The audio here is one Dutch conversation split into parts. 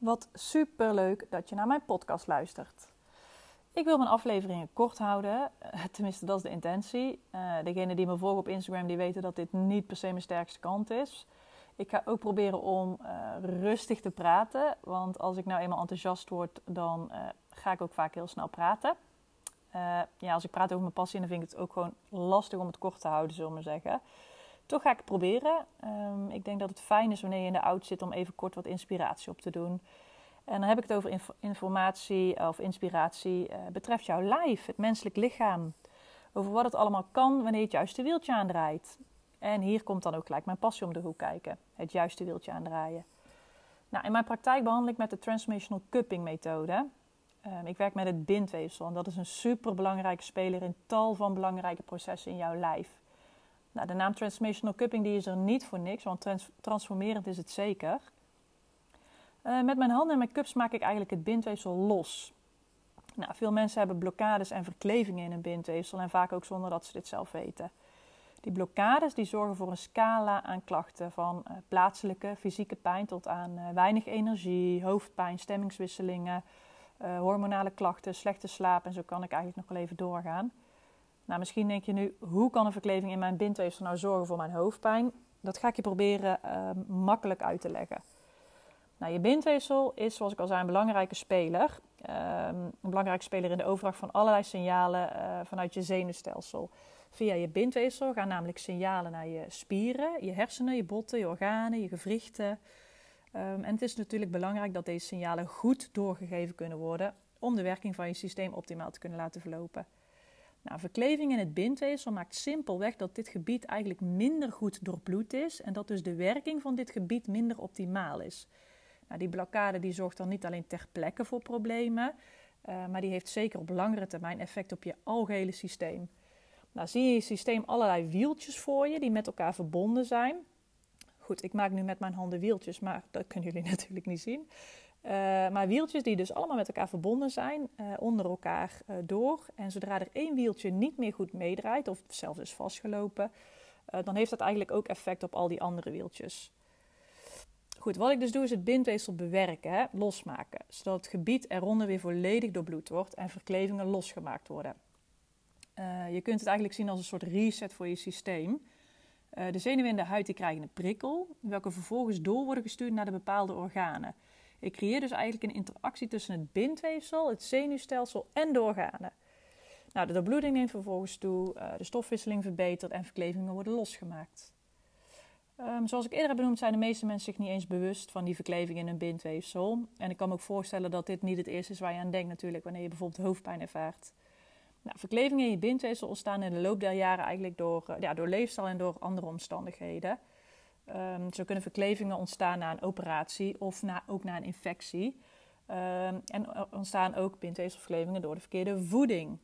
Wat super leuk dat je naar mijn podcast luistert. Ik wil mijn afleveringen kort houden, eh, tenminste dat is de intentie. Uh, degenen die me volgen op Instagram die weten dat dit niet per se mijn sterkste kant is. Ik ga ook proberen om uh, rustig te praten, want als ik nou eenmaal enthousiast word, dan ga ik ook vaak heel snel praten. ja, als ik praat over mijn passie, dan vind ik het ook gewoon lastig om het kort te houden, zullen we zeggen. Toch ga ik het proberen. Um, ik denk dat het fijn is wanneer je in de auto zit om even kort wat inspiratie op te doen. En dan heb ik het over inf informatie of inspiratie uh, betreft jouw lijf, het menselijk lichaam. Over wat het allemaal kan wanneer je het juiste wieltje aandraait. En hier komt dan ook gelijk mijn passie om de hoek kijken. Het juiste wieltje aandraaien. Nou, in mijn praktijk behandel ik met de Transformational Cupping methode. Um, ik werk met het bindweefsel en dat is een superbelangrijke speler in tal van belangrijke processen in jouw lijf. Nou, de naam Transformational Cupping die is er niet voor niks, want trans transformerend is het zeker. Uh, met mijn handen en mijn cups maak ik eigenlijk het bindweefsel los. Nou, veel mensen hebben blokkades en verklevingen in hun bindweefsel en vaak ook zonder dat ze dit zelf weten. Die blokkades die zorgen voor een scala aan klachten, van uh, plaatselijke fysieke pijn tot aan uh, weinig energie, hoofdpijn, stemmingswisselingen, hormonale klachten, slechte slaap en zo kan ik eigenlijk nog wel even doorgaan. Nou, misschien denk je nu, hoe kan een verkleving in mijn bindweefsel nou zorgen voor mijn hoofdpijn? Dat ga ik je proberen uh, makkelijk uit te leggen. Nou, je bindweefsel is, zoals ik al zei, een belangrijke speler. Uh, een belangrijke speler in de overdracht van allerlei signalen uh, vanuit je zenuwstelsel. Via je bindweefsel gaan namelijk signalen naar je spieren, je hersenen, je botten, je organen, je gewrichten. Um, en het is natuurlijk belangrijk dat deze signalen goed doorgegeven kunnen worden om de werking van je systeem optimaal te kunnen laten verlopen. Nou, verkleving in het bindweefsel maakt simpelweg dat dit gebied eigenlijk minder goed doorbloed is en dat dus de werking van dit gebied minder optimaal is. Nou, die blokkade die zorgt dan niet alleen ter plekke voor problemen, uh, maar die heeft zeker op langere termijn effect op je algehele systeem. Nou, zie je je systeem allerlei wieltjes voor je die met elkaar verbonden zijn. Goed, ik maak nu met mijn handen wieltjes, maar dat kunnen jullie natuurlijk niet zien. Uh, maar wieltjes die dus allemaal met elkaar verbonden zijn, uh, onder elkaar uh, door. En zodra er één wieltje niet meer goed meedraait, of zelfs is vastgelopen, dan heeft dat eigenlijk ook effect op al die andere wieltjes. Goed, wat ik dus doe is het bindweefsel bewerken, losmaken, zodat het gebied eronder weer volledig doorbloed wordt en verklevingen losgemaakt worden. je kunt het eigenlijk zien als een soort reset voor je systeem. de zenuwen in de huid die krijgen een prikkel, welke vervolgens door worden gestuurd naar de bepaalde organen. Ik creëer dus eigenlijk een interactie tussen het bindweefsel, het zenuwstelsel en de organen. Nou, de doorbloeding neemt vervolgens toe, uh, de stofwisseling verbetert en verklevingen worden losgemaakt. Um, zoals ik eerder heb benoemd, zijn de meeste mensen zich niet eens bewust van die verkleving in hun bindweefsel. En ik kan me ook voorstellen dat dit niet het eerste is waar je aan denkt, natuurlijk, wanneer je bijvoorbeeld hoofdpijn ervaart. Nou, verklevingen in je bindweefsel ontstaan in de loop der jaren eigenlijk door, uh, ja, door leefstijl en door andere omstandigheden. Um, zo kunnen verklevingen ontstaan na een operatie of na, ook na een infectie. Um, en ontstaan ook bindweefselverklevingen door de verkeerde voeding. Nou,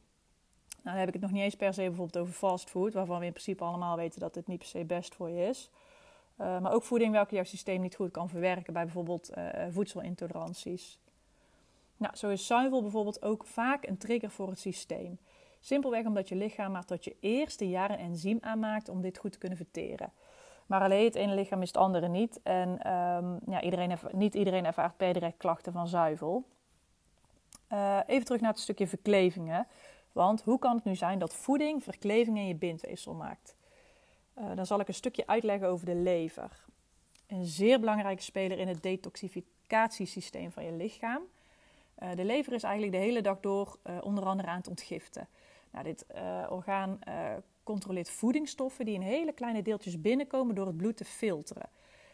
dan heb ik het nog niet eens per se bijvoorbeeld over fastfood, waarvan we in principe allemaal weten dat het niet per se best voor je is. Uh, maar ook voeding welke jouw systeem niet goed kan verwerken, bij bijvoorbeeld uh, voedselintoleranties. Nou, zo is zuivel bijvoorbeeld ook vaak een trigger voor het systeem. Simpelweg omdat je lichaam maar tot je eerste jaar een enzym aanmaakt om dit goed te kunnen verteren. Maar alleen het ene lichaam is het andere niet. En um, ja, iedereen niet iedereen ervaart per direct klachten van zuivel. Uh, even terug naar het stukje verklevingen. Want hoe kan het nu zijn dat voeding verkleving in je bindweefsel maakt? Uh, dan zal ik een stukje uitleggen over de lever. Een zeer belangrijke speler in het detoxificatiesysteem van je lichaam. Uh, de lever is eigenlijk de hele dag door onder andere aan het ontgiften. Nou, dit orgaan controleert voedingsstoffen die in hele kleine deeltjes binnenkomen door het bloed te filteren.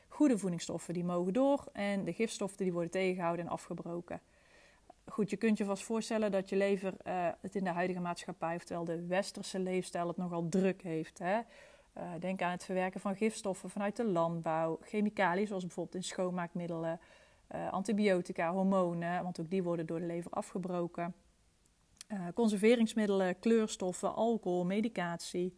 Goede voedingsstoffen die mogen door en de gifstoffen die worden tegengehouden en afgebroken. Goed, je kunt je vast voorstellen dat je lever uh, het in de huidige maatschappij, oftewel de westerse leefstijl, het nogal druk heeft. Hè? Uh, denk aan het verwerken van gifstoffen vanuit de landbouw, chemicaliën zoals bijvoorbeeld in schoonmaakmiddelen, uh, antibiotica, hormonen, want ook die worden door de lever afgebroken. Uh, conserveringsmiddelen, kleurstoffen, alcohol, medicatie.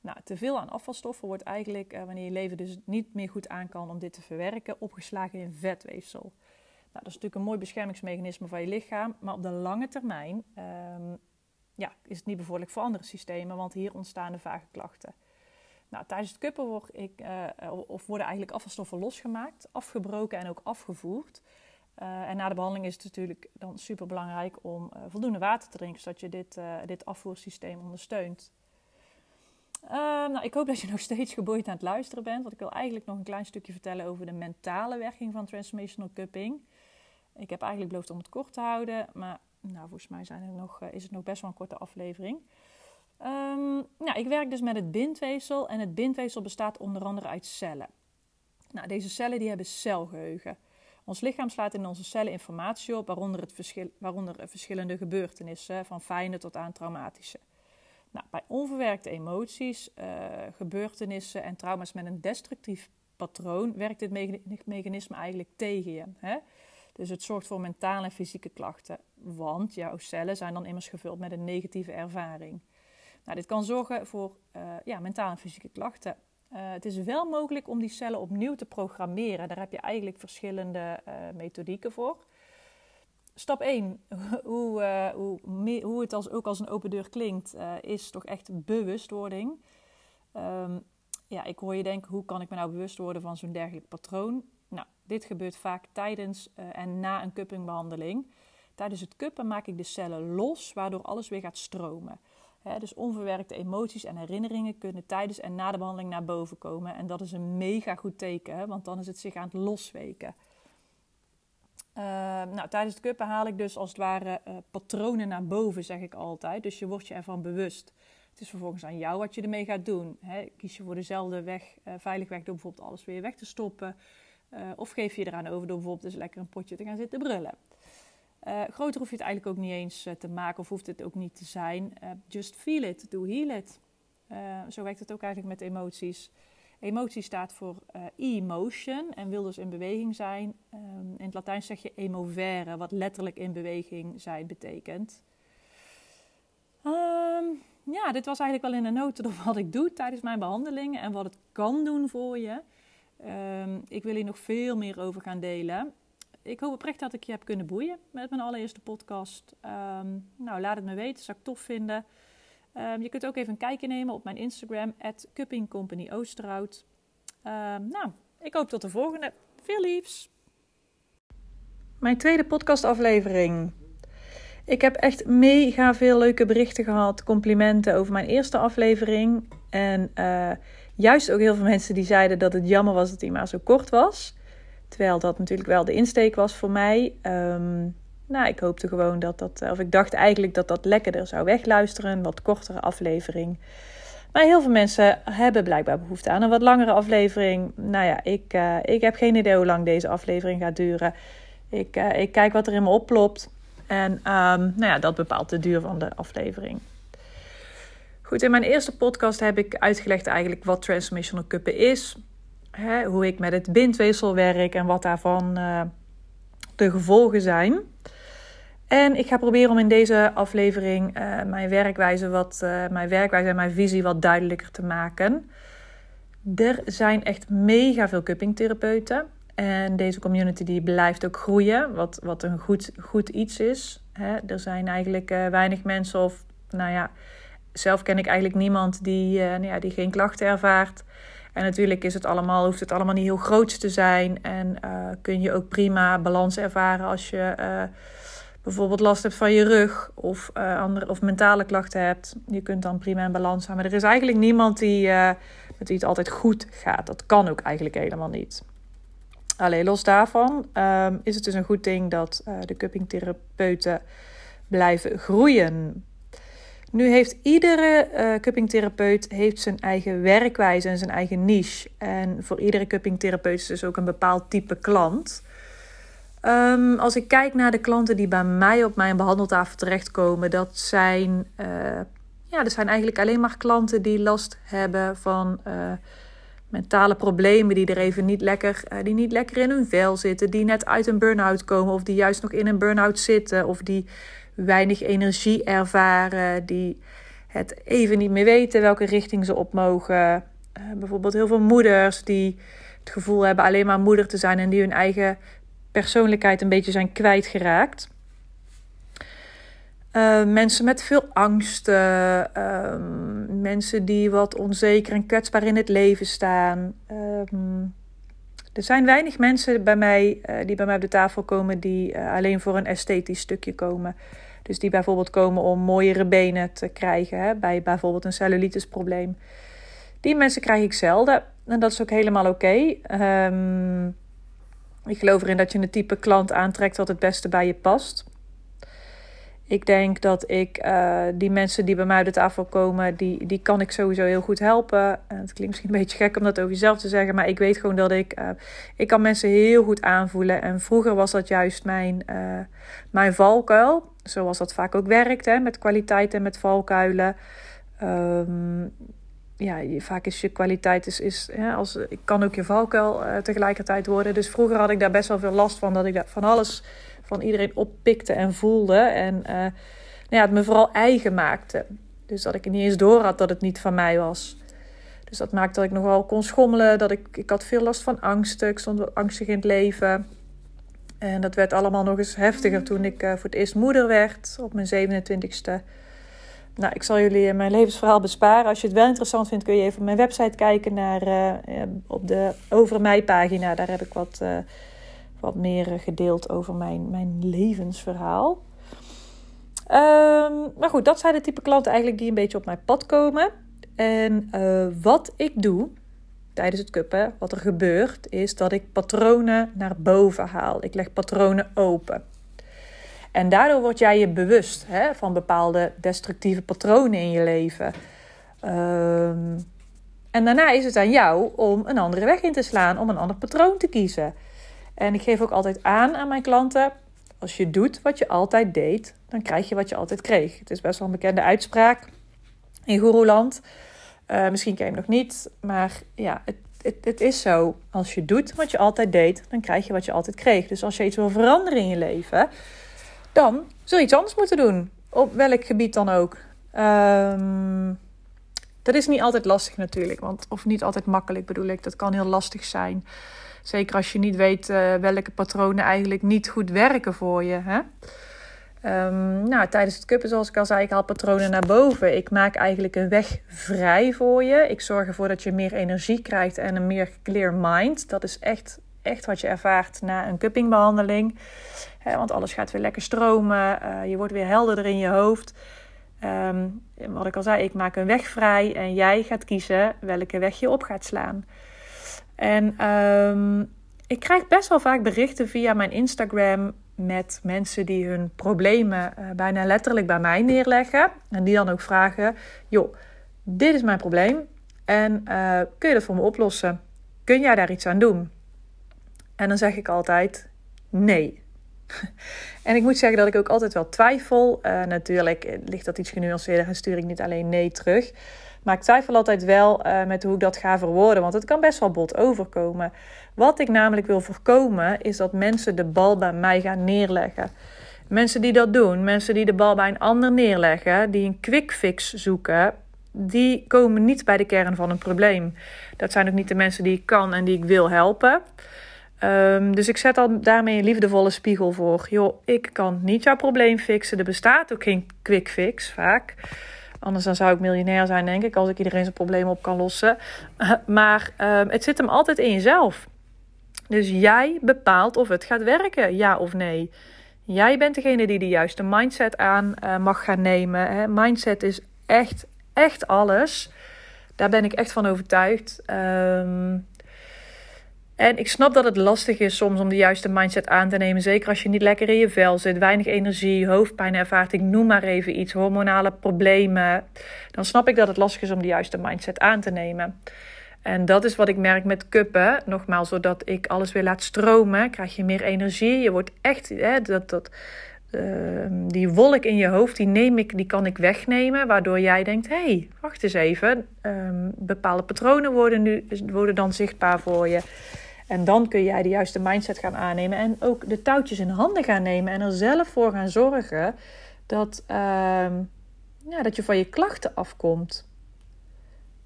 Nou, te veel aan afvalstoffen wordt eigenlijk, uh, wanneer je leven dus niet meer goed aan kan om dit te verwerken, opgeslagen in vetweefsel. Nou, dat is natuurlijk een mooi beschermingsmechanisme van je lichaam, maar op de lange termijn um, ja, is het niet bevorderlijk voor andere systemen, want hier ontstaan de vage klachten. Nou, tijdens het kuppen ik, uh, of worden eigenlijk afvalstoffen losgemaakt, afgebroken en ook afgevoerd. Uh, en na de behandeling is het natuurlijk dan super belangrijk om uh, voldoende water te drinken, zodat je dit, uh, dit afvoersysteem ondersteunt. nou, ik hoop dat je nog steeds geboeid aan het luisteren bent, want ik wil eigenlijk nog een klein stukje vertellen over de mentale werking van transformational cupping. Ik heb eigenlijk beloofd om het kort te houden, maar nou, volgens mij zijn er nog, is het nog best wel een korte aflevering. Um, nou, ik werk dus met het bindweefsel en het bindweefsel bestaat onder andere uit cellen. Nou, deze cellen die hebben celgeheugen. Ons lichaam slaat in onze cellen informatie op, waaronder, het verschil, waaronder verschillende gebeurtenissen, van fijne tot aan traumatische. Nou, bij onverwerkte emoties, uh, gebeurtenissen en trauma's met een destructief patroon werkt dit mechanisme eigenlijk tegen je. Hè? Dus het zorgt voor mentale en fysieke klachten, want jouw cellen zijn dan immers gevuld met een negatieve ervaring. Nou, dit kan zorgen voor uh, ja, mentale en fysieke klachten. Uh, het is wel mogelijk om die cellen opnieuw te programmeren. Daar heb je eigenlijk verschillende uh, methodieken voor. Stap 1, hoe, uh, hoe, hoe het als, ook als een open deur klinkt, is toch echt bewustwording. Um, ja, ik hoor je denken, hoe kan ik me nou bewust worden van zo'n dergelijk patroon? Nou, dit gebeurt vaak tijdens en na een cuppingbehandeling. Tijdens het cuppen maak ik de cellen los, waardoor alles weer gaat stromen dus onverwerkte emoties en herinneringen kunnen tijdens en na de behandeling naar boven komen. En dat is een mega goed teken, want dan is het zich aan het losweken. Uh, nou, tijdens het kuppen haal ik dus als het ware uh, patronen naar boven, zeg ik altijd. Dus je wordt je ervan bewust. Het is vervolgens aan jou wat je ermee gaat doen. kies je voor dezelfde weg, uh, veilig weg door bijvoorbeeld alles weer weg te stoppen. of geef je eraan over door bijvoorbeeld eens lekker een potje te gaan zitten brullen. Uh, groter hoef je het eigenlijk ook niet eens uh, te maken of hoeft het ook niet te zijn. Uh, just feel it, do heal it. zo werkt het ook eigenlijk met emoties. Emotie staat voor emotion en wil dus in beweging zijn. Um, in het Latijn zeg je emovere, wat letterlijk in beweging zijn betekent. Um, ja, dit was eigenlijk wel in een notendop wat ik doe tijdens mijn behandelingen en wat het kan doen voor je. Um, ik wil hier nog veel meer over gaan delen ik hoop oprecht dat ik je heb kunnen boeien met mijn allereerste podcast. Um, nou, laat het me weten, zou ik tof vinden. Um, je kunt ook even een kijkje nemen op mijn Instagram, at Cupping Company Oosterhout. Um, nou, ik hoop tot de volgende. Veel liefs! Mijn tweede podcastaflevering. Ik heb echt mega veel leuke berichten gehad, complimenten over mijn eerste aflevering. En uh, juist ook heel veel mensen die zeiden dat het jammer was dat hij maar zo kort was. Terwijl dat natuurlijk wel de insteek was voor mij. Um, nou, ik hoopte gewoon dat dat, of ik dacht eigenlijk dat dat lekkerder zou wegluisteren, een wat kortere aflevering. Maar heel veel mensen hebben blijkbaar behoefte aan een wat langere aflevering. Nou ja, ik, uh, ik heb geen idee hoe lang deze aflevering gaat duren. Ik, uh, ik kijk wat er in me oplopt. En um, nou ja, dat bepaalt de duur van de aflevering. Goed, in mijn eerste podcast heb ik uitgelegd eigenlijk wat transformational cuppen is hè, hoe ik met het bindweefsel werk en wat daarvan uh, de gevolgen zijn. En ik ga proberen om in deze aflevering uh, mijn, werkwijze wat, uh, mijn werkwijze en mijn visie wat duidelijker te maken. Er zijn echt mega veel cuppingtherapeuten. En deze community die blijft ook groeien, wat, wat een goed, goed iets is. Hè. Er zijn eigenlijk weinig mensen of, nou ja, zelf ken ik eigenlijk niemand die, nou ja, die geen klachten ervaart. En natuurlijk is het allemaal, hoeft het allemaal niet heel groot te zijn. En uh, kun je ook prima balans ervaren als je uh, bijvoorbeeld last hebt van je rug of, uh, andere, of mentale klachten hebt. Je kunt dan prima in balans zijn. Maar er is eigenlijk niemand die, met wie het altijd goed gaat. Dat kan ook eigenlijk helemaal niet. Alleen los daarvan um, is het dus een goed ding dat de cuppingtherapeuten blijven groeien. Nu heeft iedere uh, cuppingtherapeut heeft zijn eigen werkwijze en zijn eigen niche. En voor iedere cuppingtherapeut is dus ook een bepaald type klant. Um, als ik kijk naar de klanten die bij mij op mijn behandeltafel terechtkomen, dat zijn, uh, ja, dat zijn eigenlijk alleen maar klanten die last hebben van uh, mentale problemen, die er even niet lekker, die niet lekker in hun vel zitten, die net uit een burn-out komen of die juist nog in een burn-out zitten of die weinig energie ervaren, die het even niet meer weten welke richting ze op mogen. Uh, bijvoorbeeld heel veel moeders die het gevoel hebben alleen maar moeder te zijn en die hun eigen persoonlijkheid een beetje zijn kwijtgeraakt. Uh, mensen met veel angsten, uh, mensen die wat onzeker en kwetsbaar in het leven staan. Ehm, Er zijn weinig mensen bij mij, uh, die bij mij op de tafel komen die uh, alleen voor een esthetisch stukje komen. Dus die bijvoorbeeld komen om mooiere benen te krijgen hè, bij bijvoorbeeld een cellulitisprobleem. Die mensen krijg ik zelden en dat is ook helemaal oké. Um, ik geloof erin dat je een type klant aantrekt wat het beste bij je past. Ik denk dat ik uh, die mensen die bij mij op de tafel komen, die, die kan ik sowieso heel goed helpen. En het klinkt misschien een beetje gek om dat over jezelf te zeggen, maar ik weet gewoon dat ik, uh, ik kan mensen heel goed aanvoelen. En vroeger was dat juist mijn, uh, mijn valkuil, zoals dat vaak ook werkt, met kwaliteit en met valkuilen. Um, ja, vaak is je kwaliteit is, is als, ik kan ook je valkuil tegelijkertijd worden. Dus vroeger had ik daar best wel veel last van, dat ik daar van alles van iedereen oppikte en voelde. En uh, nou ja, het me vooral eigen maakte. Dus dat ik niet eens door had dat het niet van mij was. Dus dat maakte dat ik nogal kon schommelen. Dat ik, ik had veel last van angsten. Ik stond angstig in het leven. En dat werd allemaal nog eens heftiger toen ik uh, voor het eerst moeder werd op mijn 27ste. Nou, ik zal jullie mijn levensverhaal besparen. Als je het wel interessant vindt, kun je even mijn website kijken naar op de Over mij pagina. Daar heb ik wat wat meer gedeeld over mijn, mijn levensverhaal. Um, maar goed, dat zijn de type klanten eigenlijk die een beetje op mijn pad komen. En uh, wat ik doe tijdens het kuppen, wat er gebeurt, is dat ik patronen naar boven haal. Ik leg patronen open. En daardoor word jij je bewust hè, van bepaalde destructieve patronen in je leven. Um, en daarna is het aan jou om een andere weg in te slaan, om een ander patroon te kiezen. En ik geef ook altijd aan aan mijn klanten: als je doet wat je altijd deed, dan krijg je wat je altijd kreeg. Het is best wel een bekende uitspraak in Guruland. Uh, misschien ken je hem nog niet, maar ja, het, het, het is zo. Als je doet wat je altijd deed, dan krijg je wat je altijd kreeg. Dus als je iets wil veranderen in je leven, dan zul je iets anders moeten doen. Op welk gebied dan ook. Um, dat is niet altijd lastig natuurlijk, want, of niet altijd makkelijk bedoel ik. Dat kan heel lastig zijn. Zeker als je niet weet uh, welke patronen eigenlijk niet goed werken voor je. Hè? Um, nou, tijdens het kuppen, zoals ik al zei, ik haal patronen naar boven. Ik maak eigenlijk een weg vrij voor je. Ik zorg ervoor dat je meer energie krijgt en een meer clear mind. Dat is echt, echt wat je ervaart na een cuppingbehandeling. Want alles gaat weer lekker stromen. Uh, je wordt weer helderder in je hoofd. Um, wat ik al zei, ik maak een weg vrij en jij gaat kiezen welke weg je op gaat slaan. En um, ik krijg best wel vaak berichten via mijn Instagram met mensen die hun problemen uh, bijna letterlijk bij mij neerleggen. En die dan ook vragen: joh, dit is mijn probleem. En uh, kun je dat voor me oplossen? Kun jij daar iets aan doen? En dan zeg ik altijd nee. en ik moet zeggen dat ik ook altijd wel twijfel. Uh, natuurlijk ligt dat iets genuanceerder en stuur ik niet alleen nee terug. Maar ik twijfel altijd wel uh, met hoe ik dat ga verwoorden, want het kan best wel bot overkomen. Wat ik namelijk wil voorkomen, is dat mensen de bal bij mij gaan neerleggen. Mensen die dat doen, mensen die de bal bij een ander neerleggen, die een quick fix zoeken, die komen niet bij de kern van een probleem. Dat zijn ook niet de mensen die ik kan en die ik wil helpen. Um, dus ik zet al daarmee een liefdevolle spiegel voor. Joh, ik kan niet jouw probleem fixen. Er bestaat ook geen quick fix vaak. Anders dan zou ik miljonair zijn, denk ik, als ik iedereen zijn probleem op kan lossen. Maar uh, het zit hem altijd in jezelf. Dus jij bepaalt of het gaat werken, ja of nee. Jij bent degene die de juiste mindset aan uh, mag gaan nemen. Hè. Mindset is echt, echt alles. Daar ben ik echt van overtuigd. Um, en ik snap dat het lastig is soms om de juiste mindset aan te nemen. Zeker als je niet lekker in je vel zit, weinig energie, hoofdpijn ervaart. Ik noem maar even iets, hormonale problemen. Dan snap ik dat het lastig is om de juiste mindset aan te nemen. En dat is wat ik merk met kuppen. Nogmaals, zodat ik alles weer laat stromen, krijg je meer energie. Je wordt echt, hè, dat, dat, uh, die wolk in je hoofd, die, neem ik, die kan ik wegnemen. Waardoor jij denkt, hé, hey, wacht eens even. Um, bepaalde patronen worden, nu, worden dan zichtbaar voor je. En dan kun jij de juiste mindset gaan aannemen en ook de touwtjes in handen gaan nemen en er zelf voor gaan zorgen dat, uh, ja, dat je van je klachten afkomt.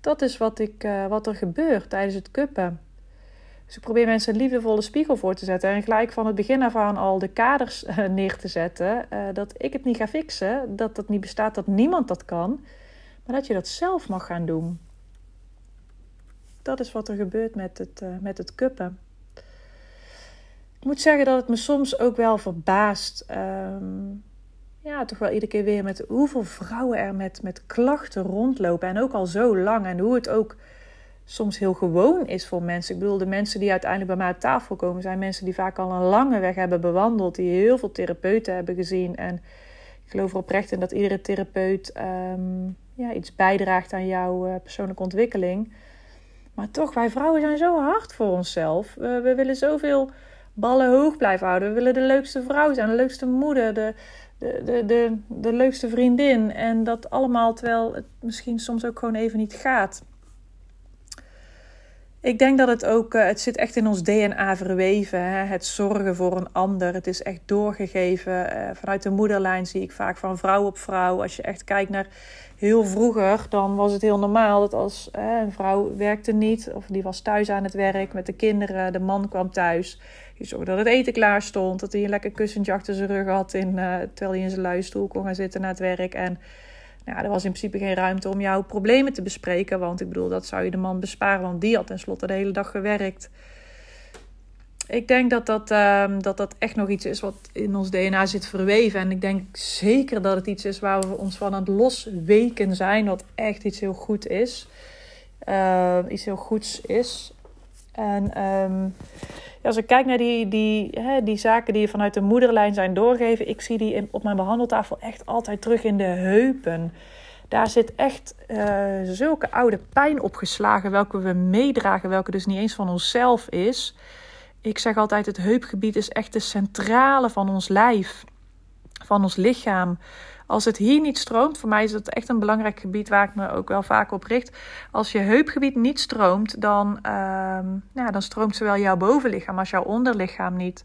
Dat is wat, ik, uh, wat er gebeurt tijdens het kuppen. Dus ik probeer mensen een liefdevolle spiegel voor te zetten. En gelijk van het begin af aan al de kaders uh, neer te zetten. Uh, dat ik het niet ga fixen. Dat dat niet bestaat, dat niemand dat kan. Maar dat je dat zelf mag gaan doen dat is wat er gebeurt met het, uh, met het kuppen. moet zeggen dat het me soms ook wel verbaast. Ehm, ja, toch wel iedere keer weer met hoeveel vrouwen er met, met klachten rondlopen. En ook al zo lang. En hoe het ook soms heel gewoon is voor mensen. Ik bedoel, de mensen die uiteindelijk bij mij op tafel komen, zijn mensen die vaak al een lange weg hebben bewandeld. Die heel veel therapeuten hebben gezien. En ik geloof er oprecht in dat iedere therapeut ehm, ja, iets bijdraagt aan jouw uh, persoonlijke ontwikkeling. Maar toch, wij vrouwen zijn zo hard voor onszelf. We, we willen zoveel ballen hoog blijven houden. We willen de leukste vrouw zijn, de leukste moeder, de, de, de, de, de leukste vriendin. En dat allemaal terwijl het misschien soms ook gewoon even niet gaat. Ik denk dat het ook, uh, het zit echt in ons DNA verweven. Hè? Het zorgen voor een ander. Het is echt doorgegeven. Uh, vanuit de moederlijn zie ik vaak van vrouw op vrouw. Als je echt kijkt naar heel vroeger, dan was het heel normaal dat als uh, een vrouw werkte niet, of die was thuis aan het werk met de kinderen, de man kwam thuis. Je zorgde dat het eten klaar stond, dat hij een lekker kussentje achter zijn rug had in, terwijl hij in zijn luie stoel kon gaan zitten na het werk. En nou, er was in principe geen ruimte om jouw problemen te bespreken. Want ik bedoel, dat zou je de man besparen, want die had tenslotte de hele dag gewerkt. Ik denk dat dat, uh, dat dat echt nog iets is wat in ons DNA zit verweven. En ik denk zeker dat het iets is waar we ons van aan het losweken zijn. Wat echt iets heel goed is. Uh, iets heel goeds is. En um, als ik kijk naar die, die, hè, die zaken die vanuit de moederlijn zijn doorgegeven, ik zie die op mijn behandeltafel echt altijd terug in de heupen. Daar zit echt uh, zulke oude pijn opgeslagen, welke we meedragen, welke dus niet eens van onszelf is. Ik zeg altijd: het heupgebied is echt de centrale van ons lijf, van ons lichaam. Als het hier niet stroomt, voor mij is het echt een belangrijk gebied waar ik me ook wel vaak op richt. Als je heupgebied niet stroomt, dan, ja, dan stroomt zowel jouw bovenlichaam als jouw onderlichaam niet.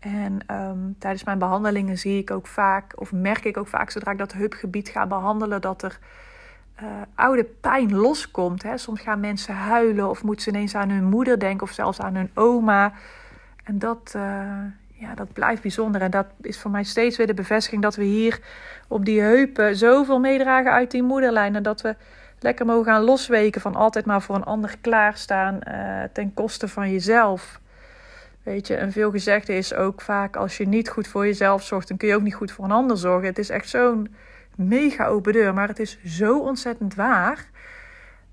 En um, tijdens mijn behandelingen zie ik ook vaak, of merk ik ook vaak, zodra ik dat heupgebied ga behandelen, dat er uh, oude pijn loskomt. Hè. Soms gaan mensen huilen of moeten ze ineens aan hun moeder denken of zelfs aan hun oma. En dat, uh, ja, dat blijft bijzonder. En dat is voor mij steeds weer de bevestiging dat we hier op die heupen zoveel meedragen uit die moederlijn. En dat we lekker mogen gaan losweken van altijd maar voor een ander klaarstaan uh, ten koste van jezelf. Weet je, en veel gezegd is ook vaak als je niet goed voor jezelf zorgt, dan kun je ook niet goed voor een ander zorgen. Het is echt zo'n mega open deur, maar het is zo ontzettend waar.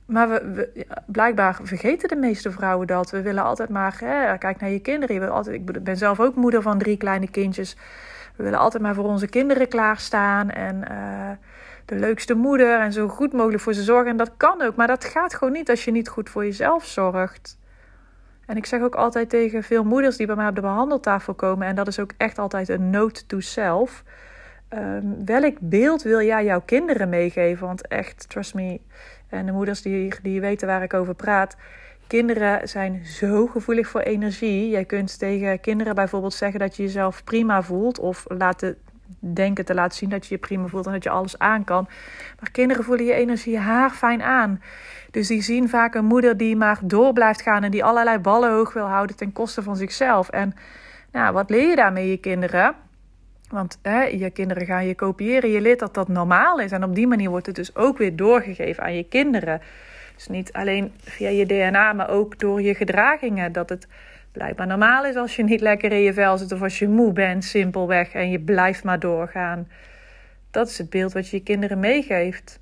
Maar we, blijkbaar vergeten de meeste vrouwen dat. We willen altijd maar, hè, kijk naar je kinderen. Je altijd, ik ben zelf ook moeder van drie kleine kindjes. We willen altijd maar voor onze kinderen klaarstaan. En uh, de leukste moeder en zo goed mogelijk voor ze zorgen. En dat kan ook, maar dat gaat gewoon niet als je niet goed voor jezelf zorgt. En ik zeg ook altijd tegen veel moeders die bij mij op de behandeltafel komen, en dat is ook echt altijd een note to self. Um, welk beeld wil jij jouw kinderen meegeven? Want echt, trust me, en de moeders die, die weten waar ik over praat. Kinderen zijn zo gevoelig voor energie. Jij kunt tegen kinderen bijvoorbeeld zeggen dat je jezelf prima voelt. Of laten denken te laten zien dat je je prima voelt en dat je alles aan kan. Maar kinderen voelen je energie haarfijn aan. Dus die zien vaak een moeder die maar door blijft gaan en die allerlei ballen hoog wil houden ten koste van zichzelf. En nou, wat leer je daarmee je kinderen? Want hè, je kinderen gaan je kopiëren. Je leert dat dat normaal is. En op die manier wordt het dus ook weer doorgegeven aan je kinderen. Dus niet alleen via je DNA, maar ook door je gedragingen. Dat het blijkbaar normaal is als je niet lekker in je vel zit of als je moe bent, simpelweg. En je blijft maar doorgaan. Dat is het beeld wat je je kinderen meegeeft.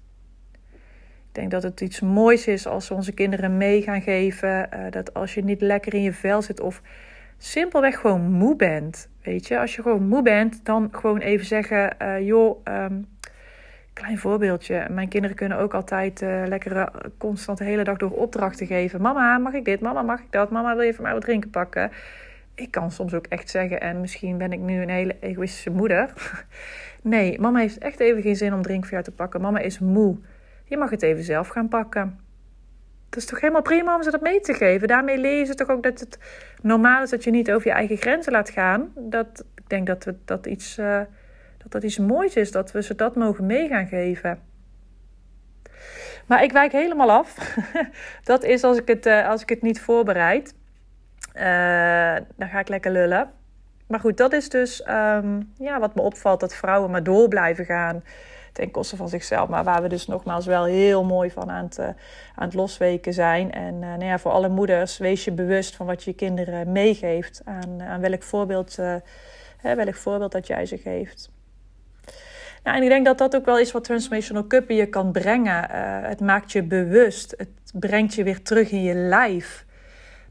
Ik denk dat het iets moois is als we onze kinderen mee gaan geven. Uh, dat als je niet lekker in je vel zit of simpelweg gewoon moe bent. Als je gewoon moe bent, dan gewoon even zeggen: uh, joh, um, klein voorbeeldje. Mijn kinderen kunnen ook altijd uh, lekker constant de hele dag door opdrachten geven. Mama, mag ik dit? Mama, mag ik dat? Mama, wil je voor mij wat drinken pakken? Ik kan soms ook echt zeggen, en misschien ben ik nu een hele egoïstische moeder. nee, mama heeft echt even geen zin om drink voor jou te pakken. Mama is moe. Je mag het even zelf gaan pakken. Dat is toch helemaal prima om ze dat mee te geven. Daarmee leer je ze toch ook dat het normaal is dat je niet over je eigen grenzen laat gaan. Dat, ik denk dat, we, dat, iets, uh, dat dat iets moois is, dat we ze dat mogen mee gaan geven. Maar ik wijk helemaal af. dat is als ik het, uh, als ik het niet voorbereid. Uh, dan ga ik lekker lullen. Maar goed, dat is dus um, ja, wat me opvalt: dat vrouwen maar door blijven gaan ten koste van zichzelf. Maar waar we dus nogmaals wel heel mooi van aan het, aan het losweken zijn. En nou ja, voor alle moeders, wees je bewust van wat je kinderen meegeeft. Aan, aan welk, voorbeeld, hè, welk voorbeeld dat jij ze geeft. Nou, en ik denk dat dat ook wel is wat Transformational Cup je kan brengen. het maakt je bewust. Het brengt je weer terug in je lijf.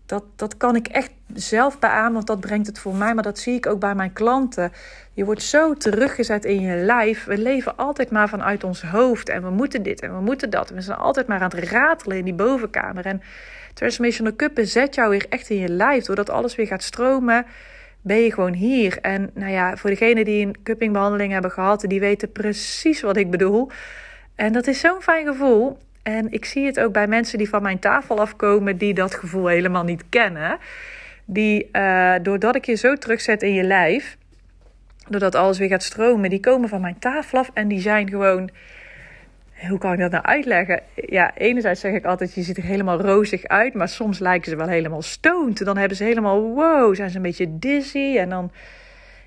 Dat, dat kan ik echt zelf beamen, want dat brengt het voor mij. Maar dat zie ik ook bij mijn klanten. Je wordt zo teruggezet in je lijf. We leven altijd maar vanuit ons hoofd. En we moeten dit en we moeten dat. We zijn altijd maar aan het ratelen in die bovenkamer. En Transformational Cuppen zet jou weer echt in je lijf. Doordat alles weer gaat stromen, ben je gewoon hier. En nou ja, voor degenen die een cuppingbehandeling hebben gehad, die weten precies wat ik bedoel. En dat is zo'n fijn gevoel. En ik zie het ook bij mensen die van mijn tafel afkomen, die dat gevoel helemaal niet kennen. Die, uh, doordat ik je zo terugzet in je lijf, doordat alles weer gaat stromen, die komen van mijn tafel af en die zijn gewoon. Hoe kan ik dat nou uitleggen? Ja, enerzijds zeg ik altijd, je ziet er helemaal rozig uit, maar soms lijken ze wel helemaal stoned. Dan hebben ze helemaal, wow, zijn ze een beetje dizzy. En dan,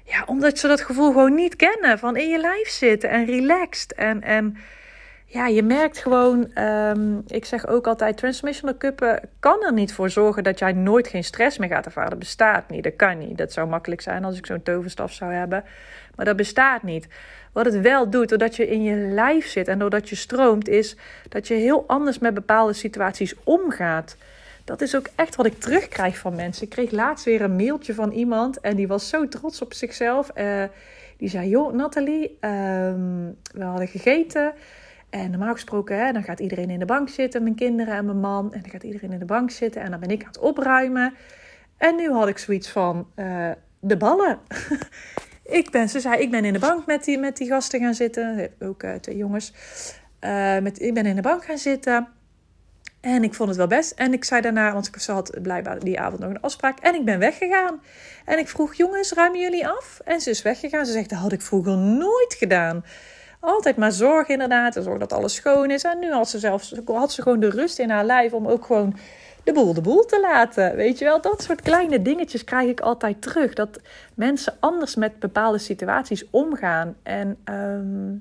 ja, omdat ze dat gevoel gewoon niet kennen van in je lijf zitten en relaxed. En, en ja, je merkt gewoon, ehm, ik zeg ook altijd, transformational cuppen kan er niet voor zorgen dat jij nooit geen stress meer gaat ervaren. Dat bestaat niet, dat kan niet. Dat zou makkelijk zijn als ik zo'n toverstaf zou hebben. Maar dat bestaat niet. Wat het wel doet, doordat je in je lijf zit en doordat je stroomt, is dat je heel anders met bepaalde situaties omgaat. Dat is ook echt wat ik terugkrijg van mensen. Ik kreeg laatst weer een mailtje van iemand en die was zo trots op zichzelf. Uh, die zei: Joh, Nathalie, um, we hadden gegeten. En normaal gesproken, hè, dan gaat iedereen in de bank zitten, mijn kinderen en mijn man. En dan gaat iedereen in de bank zitten en dan ben ik aan het opruimen. En nu had ik zoiets van, uh, de ballen. ik ben, ze zei, ik ben in de bank met die, met die gasten gaan zitten. Ook uh, twee jongens. Uh, met, ik ben in de bank gaan zitten. En ik vond het wel best. En ik zei daarna, want ze had blijkbaar die avond nog een afspraak. En ik ben weggegaan. En ik vroeg, jongens, ruimen jullie af? En ze is weggegaan. Ze zegt, dat had ik vroeger nooit gedaan. Altijd maar zorg inderdaad. Zorg dat alles schoon is. En nu had ze zelfs had ze gewoon de rust in haar lijf om ook gewoon de boel de boel te laten. Weet je wel, dat soort kleine dingetjes krijg ik altijd terug. Dat mensen anders met bepaalde situaties omgaan. En ehm,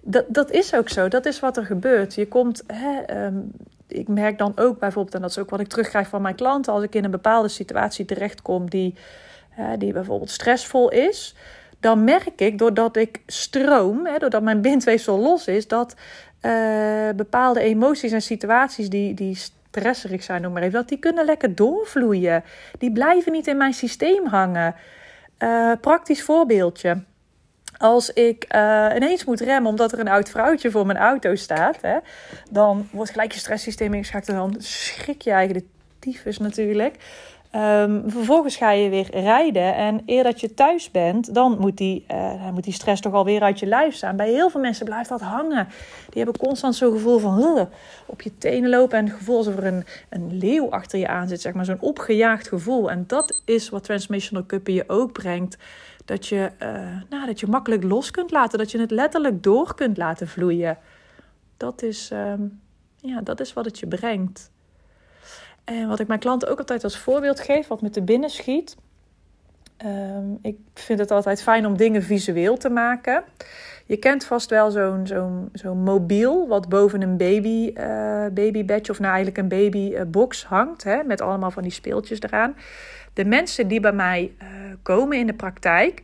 dat, dat is ook zo. Dat is wat er gebeurt. Je komt. Hè, ehm, ik merk dan ook bijvoorbeeld, en dat is ook wat ik terugkrijg van mijn klanten, als ik in een bepaalde situatie terechtkom die, die bijvoorbeeld stressvol is dan merk ik doordat ik stroom, hè, doordat mijn bindweefsel los is, dat uh, bepaalde emoties en situaties die, die stresserig zijn, noem maar even, dat die kunnen lekker doorvloeien. Die blijven niet in mijn systeem hangen. Uh, praktisch voorbeeldje. Als ik uh, ineens moet remmen omdat er een oud vrouwtje voor mijn auto staat, hè, dan wordt gelijk je stresssysteem ingeschakeld. Dan schrik je eigenlijk de tyfus natuurlijk. Um, vervolgens ga je weer rijden. En eer dat je thuis bent, dan moet die, uh, moet die stress toch alweer uit je lijf staan. Bij heel veel mensen blijft dat hangen. Die hebben constant zo'n gevoel van op je tenen lopen. En het gevoel alsof er een, een leeuw achter je aan zit. Zeg maar zo'n opgejaagd gevoel. En dat is wat Transformational Cuppen je ook brengt. Dat je, uh, nou, dat je makkelijk los kunt laten. Dat je het letterlijk door kunt laten vloeien. Dat is, um, ja, dat is wat het je brengt. En wat ik mijn klanten ook altijd als voorbeeld geef, wat me te binnen schiet. Um, ik vind het altijd fijn om dingen visueel te maken. Je kent vast wel zo'n zo'n zo'n mobiel wat boven een baby, uh, babybedje of nou eigenlijk een babybox hangt. Hè, met allemaal van die speeltjes eraan. De mensen die bij mij uh, komen in de praktijk,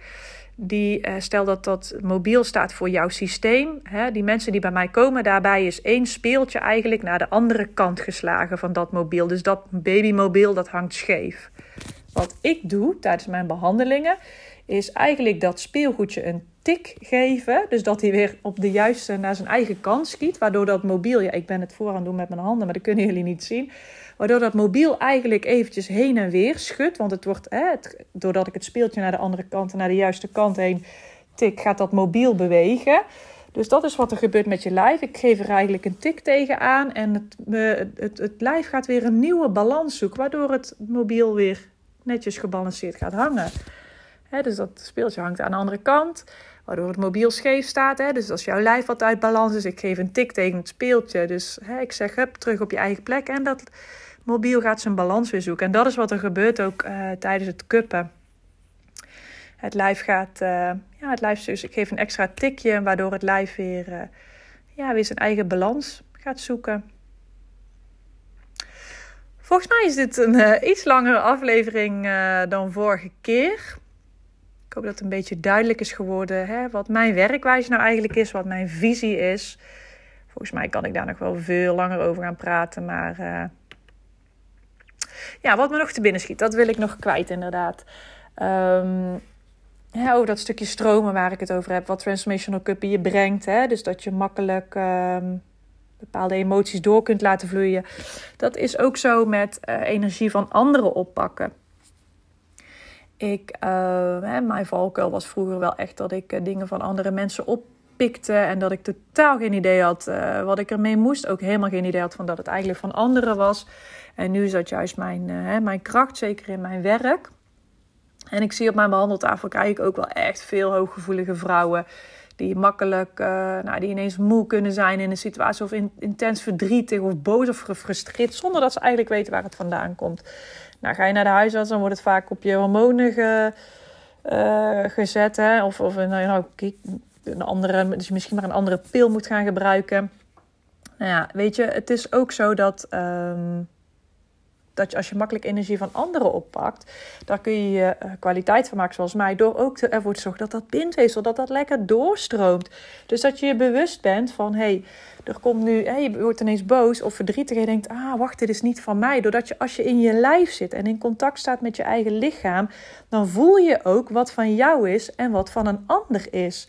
die, uh, stel dat dat mobiel staat voor jouw systeem. Hè, die mensen die bij mij komen, daarbij is één speeltje eigenlijk naar de andere kant geslagen van dat mobiel. Dus dat babymobiel, dat hangt scheef. Wat ik doe tijdens mijn behandelingen, is eigenlijk dat speelgoedje een tik geven. Dus dat hij weer op de juiste naar zijn eigen kant schiet. Waardoor dat mobiel, ja, ik ben het voor aan het doen met mijn handen, maar dat kunnen jullie niet zien. Waardoor dat mobiel eigenlijk eventjes heen en weer schudt. Want het wordt, hè, doordat ik het speeltje naar de andere kant en naar de juiste kant heen tik, gaat dat mobiel bewegen. Dus dat is wat er gebeurt met je lijf. Ik geef er eigenlijk een tik tegenaan en het, het, het lijf gaat weer een nieuwe balans zoeken, waardoor het mobiel weer netjes gebalanceerd gaat hangen. dus dat speeltje hangt aan de andere kant, waardoor het mobiel scheef staat. Dus als jouw lijf wat uit balans is, ik geef een tik tegen het speeltje. Dus ik zeg, hup, terug op je eigen plek. En dat mobiel gaat zijn balans weer zoeken. En dat is wat er gebeurt ook uh, tijdens het kuppen. Het lijf gaat, uh, ja, het lijf dus ik geef een extra tikje, waardoor het lijf weer, uh, ja, weer zijn eigen balans gaat zoeken. Volgens mij is dit een iets langere aflevering dan vorige keer. Ik hoop dat het een beetje duidelijk is geworden hè, wat mijn werkwijze nou eigenlijk is, wat mijn visie is. Volgens mij kan ik daar nog wel veel langer over gaan praten, maar ja, wat me nog te binnen schiet, dat wil ik nog kwijt inderdaad. Um, over dat stukje stromen waar ik het over heb, wat Transformational Cuppy je brengt. Hè? Dus dat je makkelijk um, bepaalde emoties door kunt laten vloeien. Dat is ook zo met uh, energie van anderen oppakken. Ik, hè, mijn valkuil was vroeger wel echt dat ik uh, dingen van andere mensen oppikte. En dat ik totaal geen idee had wat ik ermee moest. Ook helemaal geen idee had van dat het eigenlijk van anderen was. En nu is dat juist mijn, mijn kracht, zeker in mijn werk. En ik zie op mijn behandeltafel krijg ik ook wel echt veel hooggevoelige vrouwen. Die makkelijk, nou, die ineens moe kunnen zijn in een situatie. Of in, intens verdrietig of boos of gefrustreerd. Zonder dat ze eigenlijk weten waar het vandaan komt. Nou, ga je naar de huisarts, dan wordt het vaak op je hormonen ge, uh, gezet. Hè? Of, of nou, nou, een andere, dus misschien maar een andere pil moet gaan gebruiken. Nou ja, weet je, het is ook zo dat. Um, dat je als je makkelijk energie van anderen oppakt, daar kun je je eh, kwaliteit van maken, zoals mij, door ook ervoor te zorgen dat dat bindweefsel, dat dat lekker doorstroomt. Dus dat je je bewust bent van, hé, hey, er komt nu, hey, je wordt ineens boos of verdrietig en je denkt, ah, wacht, dit is niet van mij. Doordat je als je in je lijf zit en in contact staat met je eigen lichaam, dan voel je ook wat van jou is en wat van een ander is.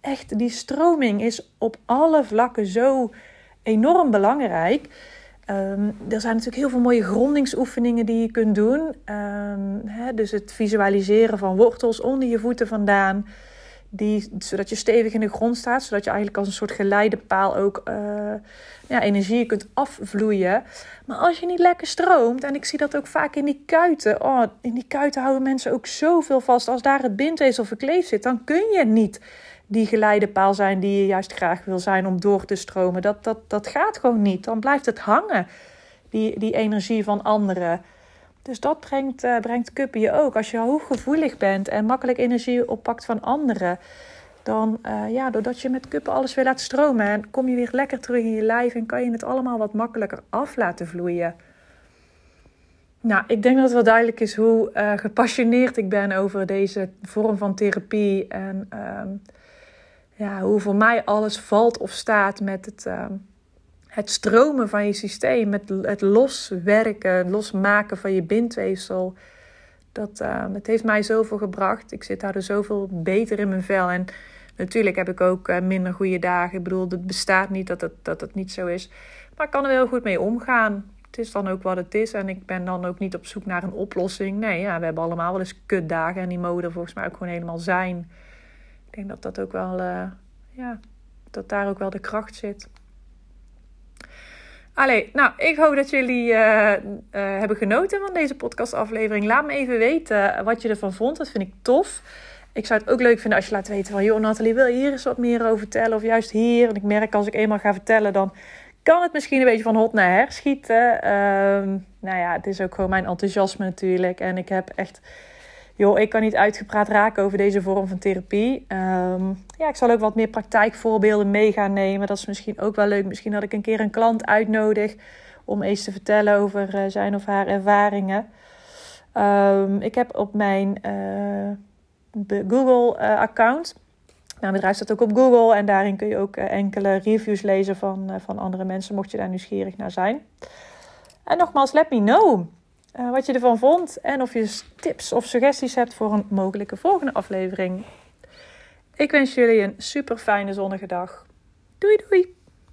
Echt, die stroming is op alle vlakken zo enorm belangrijk. Um, er zijn natuurlijk heel veel mooie grondingsoefeningen die je kunt doen. Um, hè, dus het visualiseren van wortels onder je voeten vandaan. Die, zodat je stevig in de grond staat. Zodat je eigenlijk als een soort geleidepaal ook uh, ja, energie kunt afvloeien. Maar als je niet lekker stroomt, en ik zie dat ook vaak in die kuiten. Oh, in die kuiten houden mensen ook zoveel vast. Als daar het bindweefsel verkleefd zit, dan kun je niet die geleidepaal zijn die je juist graag wil zijn om door te stromen. Dat, dat, dat gaat gewoon niet. Dan blijft het hangen, die, die energie van anderen. Dus dat brengt, uh, brengt kuppen je ook. Als je hooggevoelig bent en makkelijk energie oppakt van anderen, dan, uh, ja, doordat je met kuppen alles weer laat stromen, en kom je weer lekker terug in je lijf en kan je het allemaal wat makkelijker af laten vloeien. Nou, ik denk dat het wel duidelijk is hoe uh, gepassioneerd ik ben over deze vorm van therapie. En ehm, ja, hoe voor mij alles valt of staat met het, uh, het stromen van je systeem, met het loswerken, losmaken van je bindweefsel. Dat, uh, het heeft mij zoveel gebracht. Ik zit daardoor zoveel beter in mijn vel. En natuurlijk heb ik ook uh, minder goede dagen. Ik bedoel, het bestaat niet dat het, dat het niet zo is. Maar ik kan er heel goed mee omgaan. Het is dan ook wat het is. En ik ben dan ook niet op zoek naar een oplossing. Nee, ja, we hebben allemaal wel eens kutdagen. En die mogen volgens mij ook gewoon helemaal zijn denk dat dat ook wel, uh, ja, dat daar ook wel de kracht zit. Allee, nou, ik hoop dat jullie uh, uh, hebben genoten van deze podcastaflevering. Laat me even weten wat je ervan vond. Dat vind ik tof. Ik zou het ook leuk vinden als je laat weten van... joh, Nathalie, wil je hier eens wat meer over vertellen? Of juist hier. Want ik merk als ik eenmaal ga vertellen... dan kan het misschien een beetje van hot naar her schieten. Um, nou ja, het is ook gewoon mijn enthousiasme natuurlijk. En ik heb echt joh, ik kan niet uitgepraat raken over deze vorm van therapie. Um, ja, ik zal ook wat meer praktijkvoorbeelden mee gaan nemen. Dat is misschien ook wel leuk. Misschien dat ik een keer een klant uitnodig om eens te vertellen over uh, zijn of haar ervaringen. Um, ik heb op mijn uh, Google-account. Uh, mijn bedrijf staat ook op Google en daarin kun je ook enkele reviews lezen van, van andere mensen, mocht je daar nieuwsgierig naar zijn. En nogmaals, let me know. Uh, wat je ervan vond en of je tips of suggesties hebt voor een mogelijke volgende aflevering. Ik wens jullie een super fijne zonnige dag. Doei doei!